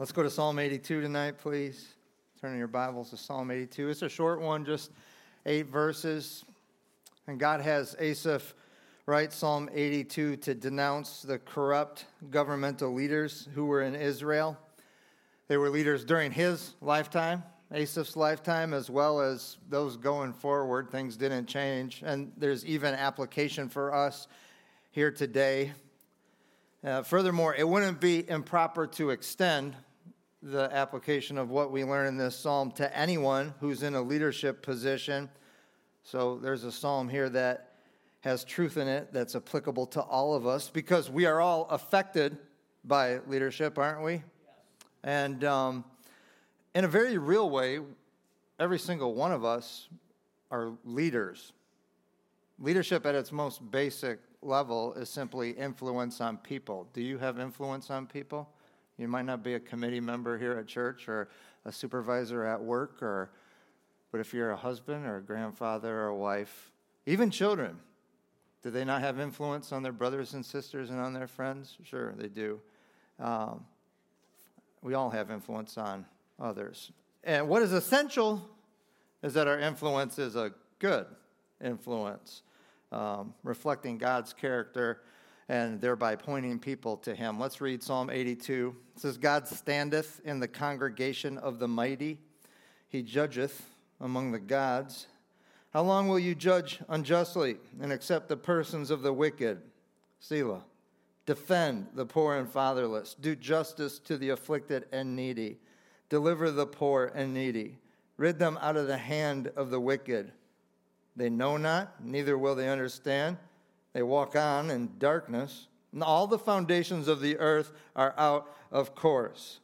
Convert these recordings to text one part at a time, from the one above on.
Let's go to Psalm 82 tonight, please. Turn in your Bibles to Psalm 82. It's a short one, just eight verses. And God has Asaph write Psalm 82 to denounce the corrupt governmental leaders who were in Israel. They were leaders during his lifetime, Asaph's lifetime, as well as those going forward. Things didn't change. And there's even application for us here today. Uh, furthermore, it wouldn't be improper to extend the application of what we learn in this psalm to anyone who's in a leadership position. So there's a psalm here that has truth in it that's applicable to all of us because we are all affected by leadership, aren't we? Yes. And um, in a very real way, every single one of us are leaders. Leadership at its most basic level is simply influence on people. Do you have influence on people? You might not be a committee member here at church or a supervisor at work, or, but if you're a husband or a grandfather or a wife, even children, do they not have influence on their brothers and sisters and on their friends? Sure, they do. Um, we all have influence on others. And what is essential is that our influence is a good influence, um, reflecting God's character and thereby pointing people to him. Let's read Psalm 82. It says, God standeth in the congregation of the mighty, he judgeth among the gods. How long will you judge unjustly and accept the persons of the wicked? Selah. Defend the poor and fatherless. Do justice to the afflicted and needy. Deliver the poor and needy. Rid them out of the hand of the wicked. They know not, neither will they understand. They walk on in darkness, and all the foundations of the earth are out of course.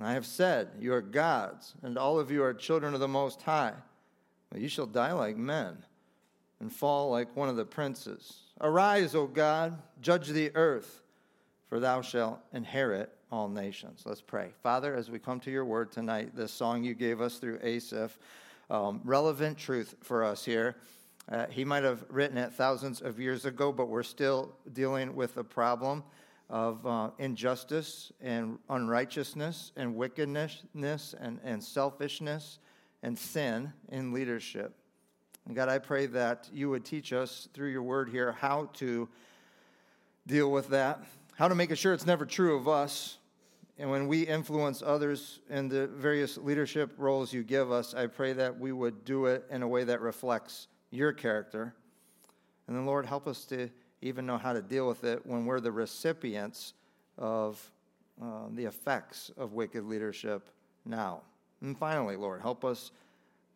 I have said, You are gods, and all of you are children of the Most High. But you shall die like men and fall like one of the princes. Arise, O God, judge the earth, for thou shalt inherit all nations. Let's pray. Father, as we come to your word tonight, this song you gave us through Asaph, um, relevant truth for us here. Uh, he might have written it thousands of years ago, but we're still dealing with the problem of uh, injustice and unrighteousness and wickedness and, and selfishness and sin in leadership. And God, I pray that you would teach us through your word here how to deal with that, how to make sure it's never true of us. And when we influence others in the various leadership roles you give us, I pray that we would do it in a way that reflects your character. And then, Lord, help us to even know how to deal with it when we're the recipients of uh, the effects of wicked leadership now. And finally, Lord, help us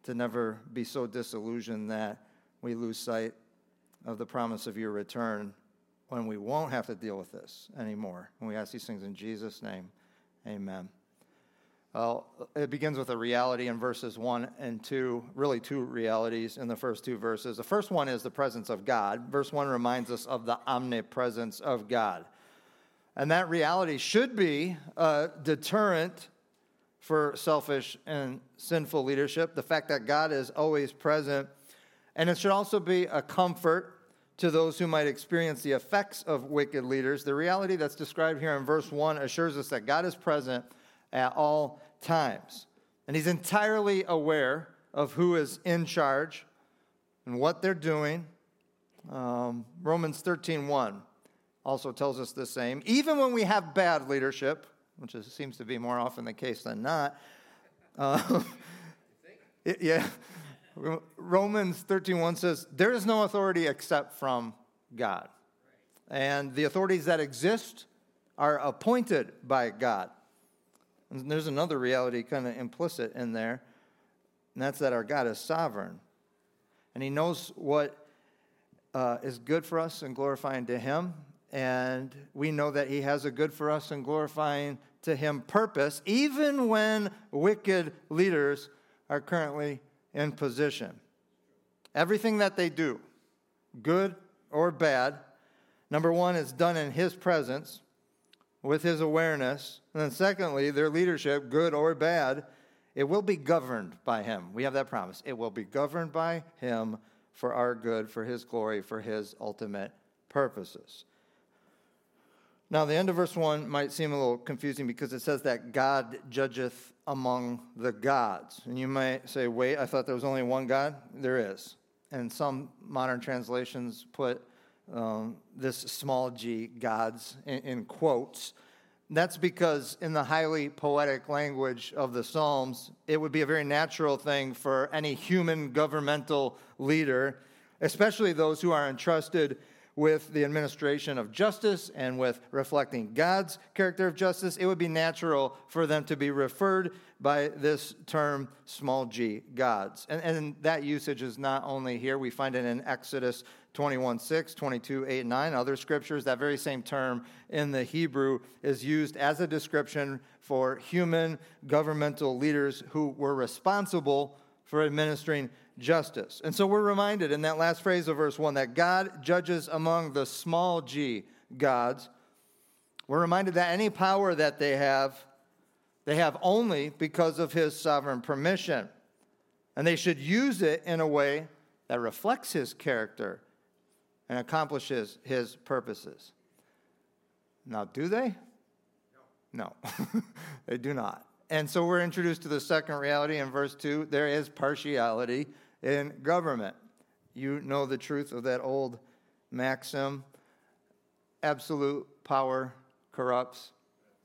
to never be so disillusioned that we lose sight of the promise of your return when we won't have to deal with this anymore. And we ask these things in Jesus' name. Amen. Well, it begins with a reality in verses 1 and 2, really two realities in the first two verses. The first one is the presence of God. Verse 1 reminds us of the omnipresence of God. And that reality should be a deterrent for selfish and sinful leadership, the fact that God is always present. And it should also be a comfort to those who might experience the effects of wicked leaders. The reality that's described here in verse 1 assures us that God is present at all times. And he's entirely aware of who is in charge and what they're doing. Um, Romans 13 1 also tells us the same. Even when we have bad leadership, which is, seems to be more often the case than not, uh, it, yeah. Romans 13:1 says there is no authority except from God. And the authorities that exist are appointed by God. And there's another reality kind of implicit in there, and that's that our God is sovereign. And He knows what uh, is good for us and glorifying to Him. and we know that he has a good for us and glorifying to him purpose, even when wicked leaders are currently in position. Everything that they do, good or bad, number one, is done in his presence with his awareness. And then, secondly, their leadership, good or bad, it will be governed by him. We have that promise. It will be governed by him for our good, for his glory, for his ultimate purposes. Now, the end of verse 1 might seem a little confusing because it says that God judgeth among the gods. And you might say, wait, I thought there was only one God. There is. And some modern translations put um, this small g, gods, in, in quotes. That's because, in the highly poetic language of the Psalms, it would be a very natural thing for any human governmental leader, especially those who are entrusted with the administration of justice and with reflecting God's character of justice, it would be natural for them to be referred by this term, small g, gods. And, and that usage is not only here, we find it in Exodus 21 6, 22 8, 9, other scriptures. That very same term in the Hebrew is used as a description for human governmental leaders who were responsible for administering justice. And so we're reminded in that last phrase of verse 1 that God judges among the small g gods. We're reminded that any power that they have, they have only because of his sovereign permission. And they should use it in a way that reflects his character and accomplishes his purposes. Now, do they? No, no. they do not. And so we're introduced to the second reality in verse 2 there is partiality in government. You know the truth of that old maxim absolute power corrupts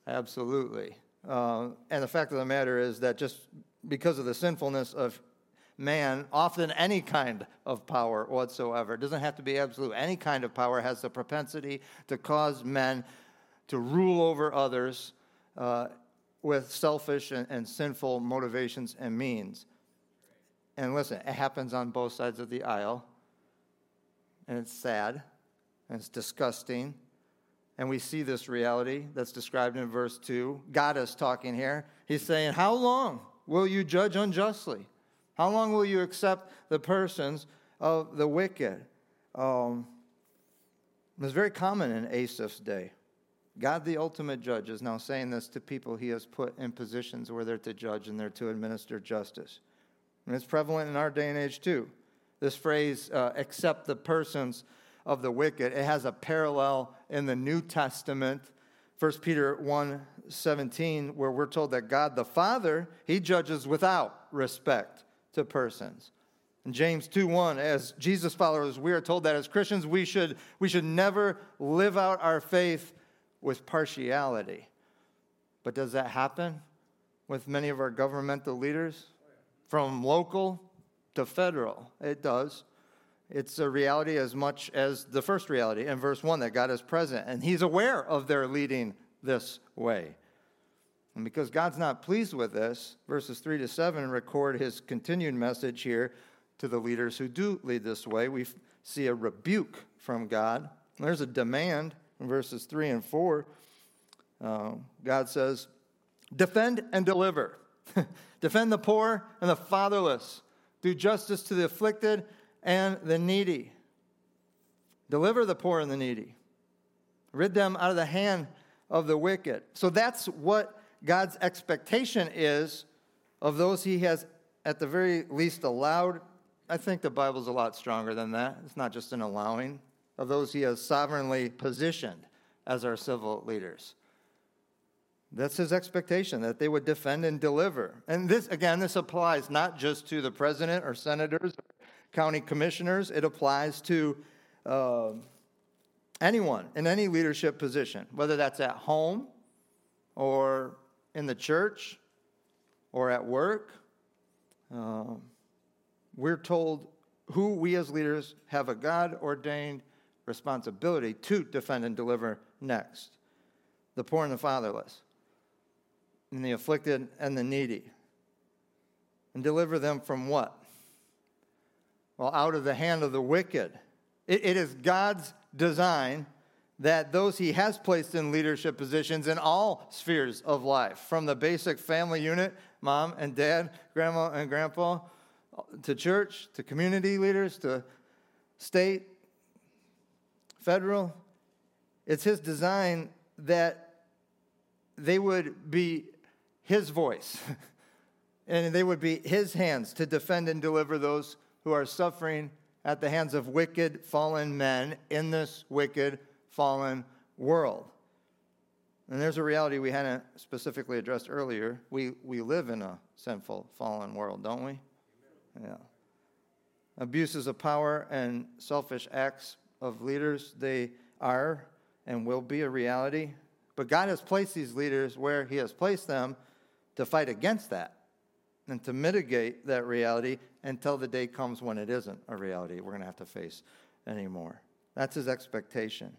absolutely. Uh, and the fact of the matter is that just because of the sinfulness of man, often any kind of power whatsoever, it doesn't have to be absolute, any kind of power has the propensity to cause men to rule over others uh, with selfish and, and sinful motivations and means. And listen, it happens on both sides of the aisle. And it's sad. And it's disgusting. And we see this reality that's described in verse 2. God is talking here. He's saying, How long will you judge unjustly? How long will you accept the persons of the wicked? Um, it was very common in Asaph's day. God, the ultimate judge, is now saying this to people he has put in positions where they're to judge and they're to administer justice. And it's prevalent in our day and age too. This phrase, uh, accept the persons of the wicked, it has a parallel in the New Testament. 1 Peter 1 17, where we're told that God the Father, he judges without respect to persons. In James 2 1, as Jesus followers, we are told that as Christians, we should, we should never live out our faith with partiality. But does that happen with many of our governmental leaders? from local to federal. It does. It's a reality as much as the first reality in verse 1 that God is present and He's aware of their leading this way. And because God's not pleased with this, verses 3 to 7 record His continued message here to the leaders who do lead this way. We see a rebuke from God. There's a demand in verses 3 and 4. Uh, God says, Defend and deliver. Defend the poor and the fatherless. Do justice to the afflicted and the needy. Deliver the poor and the needy. Rid them out of the hand of the wicked. So that's what God's expectation is of those he has, at the very least, allowed. I think the Bible's a lot stronger than that. It's not just an allowing of those he has sovereignly positioned as our civil leaders. That's his expectation that they would defend and deliver. And this, again, this applies not just to the president or senators, or county commissioners, it applies to uh, anyone in any leadership position, whether that's at home or in the church or at work. Uh, we're told who we as leaders have a God ordained responsibility to defend and deliver next the poor and the fatherless and the afflicted and the needy. And deliver them from what? Well, out of the hand of the wicked. it, it is God's design that those he has placed in leadership positions in all spheres of life, from the basic family unit, mom and dad, grandma and grandpa, to church, to community leaders, to state, federal. It's his design that they would be his voice and they would be his hands to defend and deliver those who are suffering at the hands of wicked, fallen men in this wicked, fallen world. And there's a reality we hadn't specifically addressed earlier. We, we live in a sinful, fallen world, don't we? Yeah. Abuses of power and selfish acts of leaders, they are and will be a reality. But God has placed these leaders where He has placed them to fight against that and to mitigate that reality until the day comes when it isn't a reality we're going to have to face anymore. That's His expectation.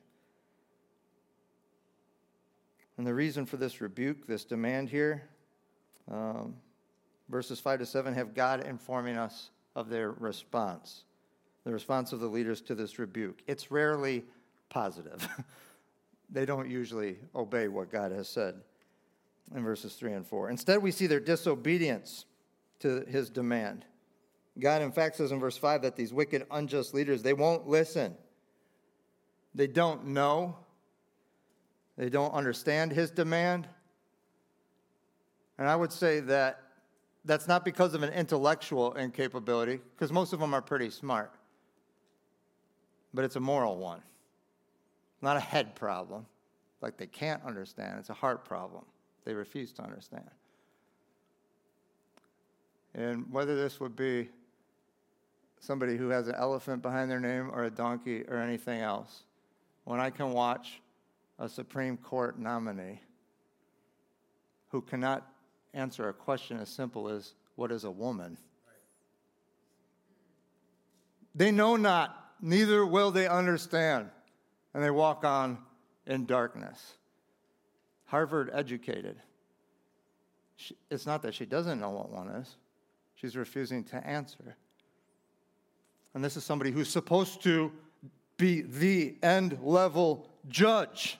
And the reason for this rebuke, this demand here, um, verses 5 to 7 have God informing us of their response, the response of the leaders to this rebuke. It's rarely positive. they don't usually obey what God has said in verses 3 and 4. Instead, we see their disobedience to his demand. God, in fact, says in verse 5 that these wicked, unjust leaders, they won't listen. They don't know they don't understand his demand. And I would say that that's not because of an intellectual incapability, because most of them are pretty smart, but it's a moral one. Not a head problem, like they can't understand. It's a heart problem. They refuse to understand. And whether this would be somebody who has an elephant behind their name or a donkey or anything else, when I can watch a Supreme Court nominee who cannot answer a question as simple as, What is a woman? They know not, neither will they understand, and they walk on in darkness. Harvard educated. She, it's not that she doesn't know what one is, she's refusing to answer. And this is somebody who's supposed to be the end level judge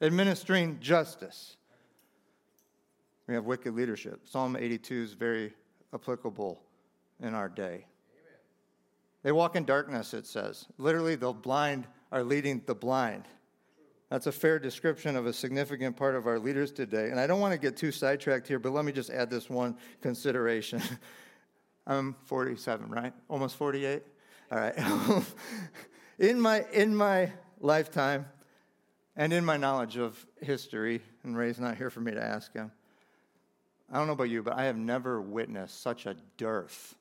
administering justice. We have wicked leadership. Psalm 82 is very applicable in our day. Amen. They walk in darkness, it says. Literally, the blind are leading the blind. That's a fair description of a significant part of our leaders today. And I don't want to get too sidetracked here, but let me just add this one consideration. I'm 47, right? Almost 48? All right. in, my, in my lifetime, and in my knowledge of history, and Ray's not here for me to ask him, I don't know about you, but I have never witnessed such a dearth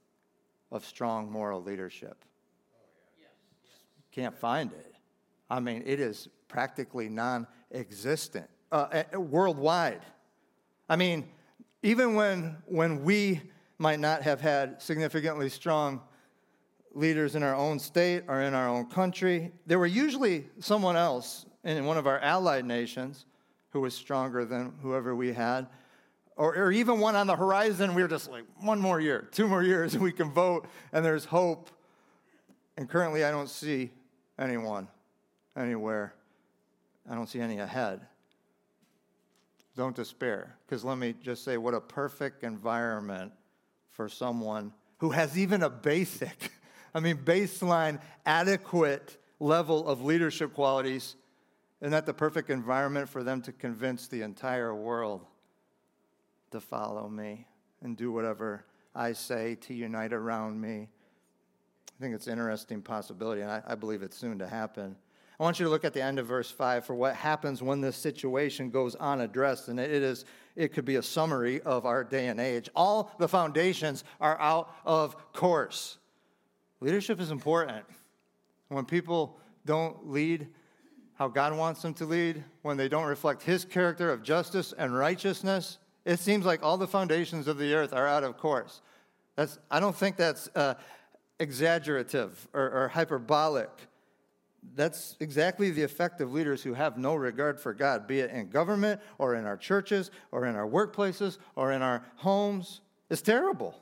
of strong moral leadership. Can't find it. I mean, it is practically non existent uh, worldwide. I mean, even when, when we might not have had significantly strong leaders in our own state or in our own country, there were usually someone else in one of our allied nations who was stronger than whoever we had, or, or even one on the horizon, we were just like, one more year, two more years, we can vote, and there's hope. And currently, I don't see anyone anywhere. I don't see any ahead. Don't despair, because let me just say what a perfect environment for someone who has even a basic, I mean, baseline, adequate level of leadership qualities isn't that the perfect environment for them to convince the entire world to follow me and do whatever I say to unite around me? I think it's an interesting possibility, and I, I believe it's soon to happen. I want you to look at the end of verse 5 for what happens when this situation goes unaddressed. And it is, it could be a summary of our day and age. All the foundations are out of course. Leadership is important. When people don't lead how God wants them to lead, when they don't reflect His character of justice and righteousness, it seems like all the foundations of the earth are out of course. That's, I don't think that's uh, exaggerative or, or hyperbolic. That's exactly the effect of leaders who have no regard for God, be it in government or in our churches or in our workplaces or in our homes. It's terrible.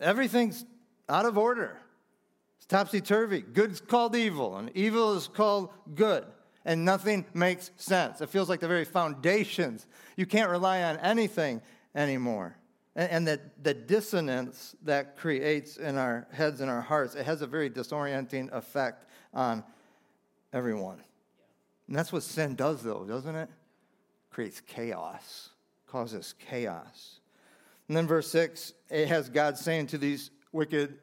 Everything's out of order topsy turvy. Good's called evil, and evil is called good. and nothing makes sense. It feels like the very foundations. You can't rely on anything anymore. And, and the, the dissonance that creates in our heads and our hearts, it has a very disorienting effect on everyone. And that's what sin does, though, doesn't it? Creates chaos, causes chaos. And then verse 6, it has God saying to these wicked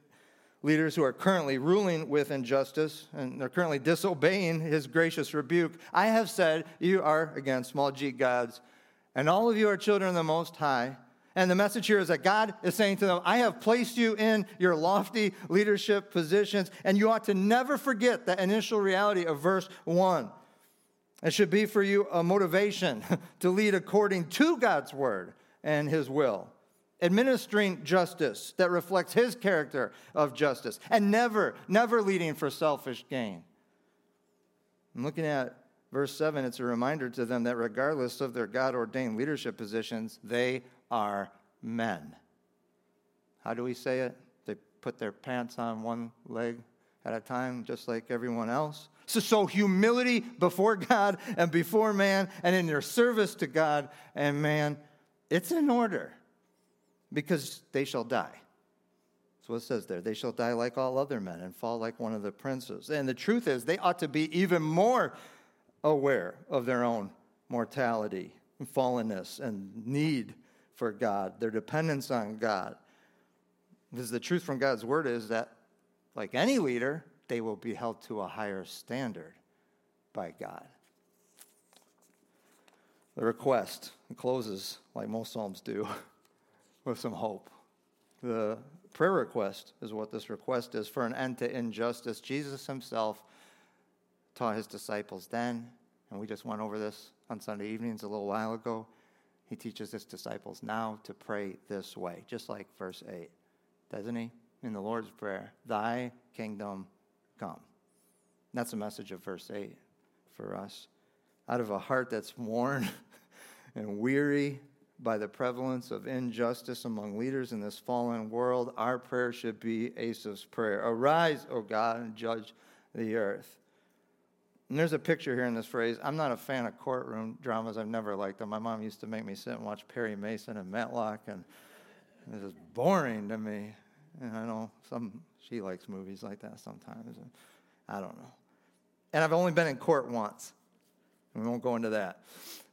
leaders who are currently ruling with injustice and they're currently disobeying his gracious rebuke I have said, You are, again, small g gods, and all of you are children of the Most High. And the message here is that God is saying to them, I have placed you in your lofty leadership positions, and you ought to never forget the initial reality of verse 1. It should be for you a motivation to lead according to God's word and his will administering justice that reflects his character of justice, and never, never leading for selfish gain. And looking at verse 7, it's a reminder to them that regardless of their God ordained leadership positions, they are men. How do we say it? They put their pants on one leg at a time, just like everyone else. So, so humility before God and before man, and in their service to God and man, it's in order because they shall die. That's what it says there. They shall die like all other men and fall like one of the princes. And the truth is, they ought to be even more aware of their own mortality and fallenness and need for God, their dependence on God. Because the truth from God's word is that, like any leader, they will be held to a higher standard by God. The request closes like most Psalms do. with some hope. The prayer request is what this request is for an end to injustice. Jesus himself taught his disciples then, and we just went over this on Sunday evenings a little while ago. He teaches his disciples now to pray this way, just like verse 8, doesn't he? In the Lord's Prayer, Thy kingdom come. That's the message of verse 8 for us. Out of a heart that's worn and weary by the prevalence of injustice among leaders in this fallen world, our prayer should be Asaph's prayer Arise, O God, and judge the earth. And there's a picture here in this phrase. I'm not a fan of courtroom dramas. I've never liked them. My mom used to make me sit and watch Perry Mason and Matlock, and it was boring to me. And I know some she likes movies like that sometimes. I don't know. And I've only been in court once. We won't go into that.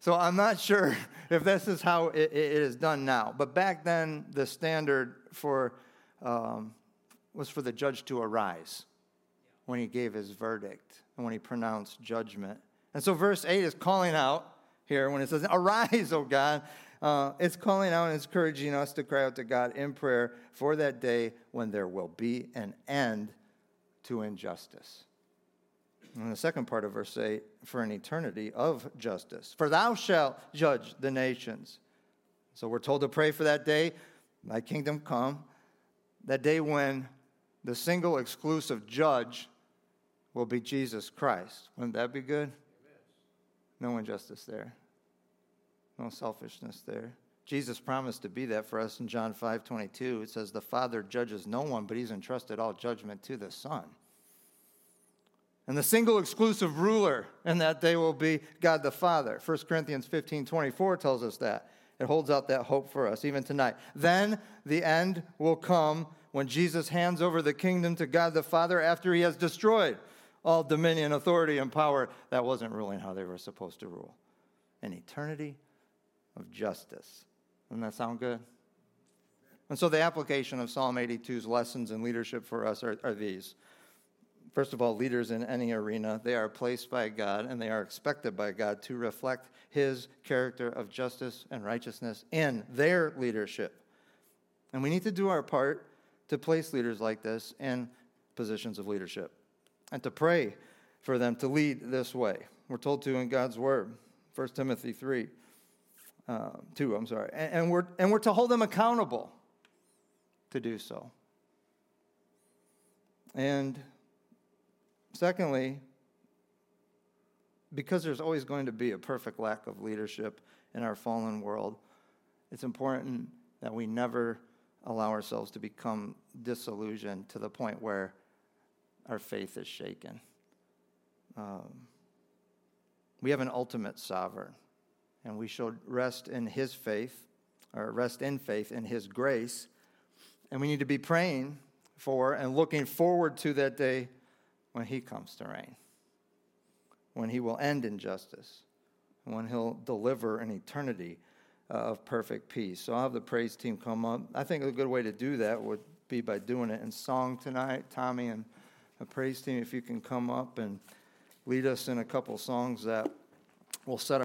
So I'm not sure if this is how it, it is done now. But back then, the standard for um, was for the judge to arise when he gave his verdict and when he pronounced judgment. And so verse 8 is calling out here when it says, Arise, O God. Uh, it's calling out and encouraging us to cry out to God in prayer for that day when there will be an end to injustice. And the second part of verse 8, for an eternity of justice. For thou shalt judge the nations. So we're told to pray for that day, thy kingdom come, that day when the single exclusive judge will be Jesus Christ. Wouldn't that be good? No injustice there, no selfishness there. Jesus promised to be that for us in John 5 22. It says, The Father judges no one, but he's entrusted all judgment to the Son. And the single exclusive ruler in that day will be God the Father. 1 Corinthians 15 24 tells us that. It holds out that hope for us even tonight. Then the end will come when Jesus hands over the kingdom to God the Father after he has destroyed all dominion, authority, and power that wasn't ruling how they were supposed to rule. An eternity of justice. Doesn't that sound good? And so the application of Psalm 82's lessons in leadership for us are, are these. First of all, leaders in any arena, they are placed by God and they are expected by God to reflect his character of justice and righteousness in their leadership. And we need to do our part to place leaders like this in positions of leadership and to pray for them to lead this way. We're told to in God's word, 1 Timothy 3, uh, 2, I'm sorry. And, and, we're, and we're to hold them accountable to do so. And Secondly, because there's always going to be a perfect lack of leadership in our fallen world, it's important that we never allow ourselves to become disillusioned to the point where our faith is shaken. Um, We have an ultimate sovereign, and we should rest in his faith, or rest in faith in his grace. And we need to be praying for and looking forward to that day when he comes to reign, when he will end injustice, when he'll deliver an eternity uh, of perfect peace. So I'll have the praise team come up. I think a good way to do that would be by doing it in song tonight. Tommy and the praise team, if you can come up and lead us in a couple songs that will set our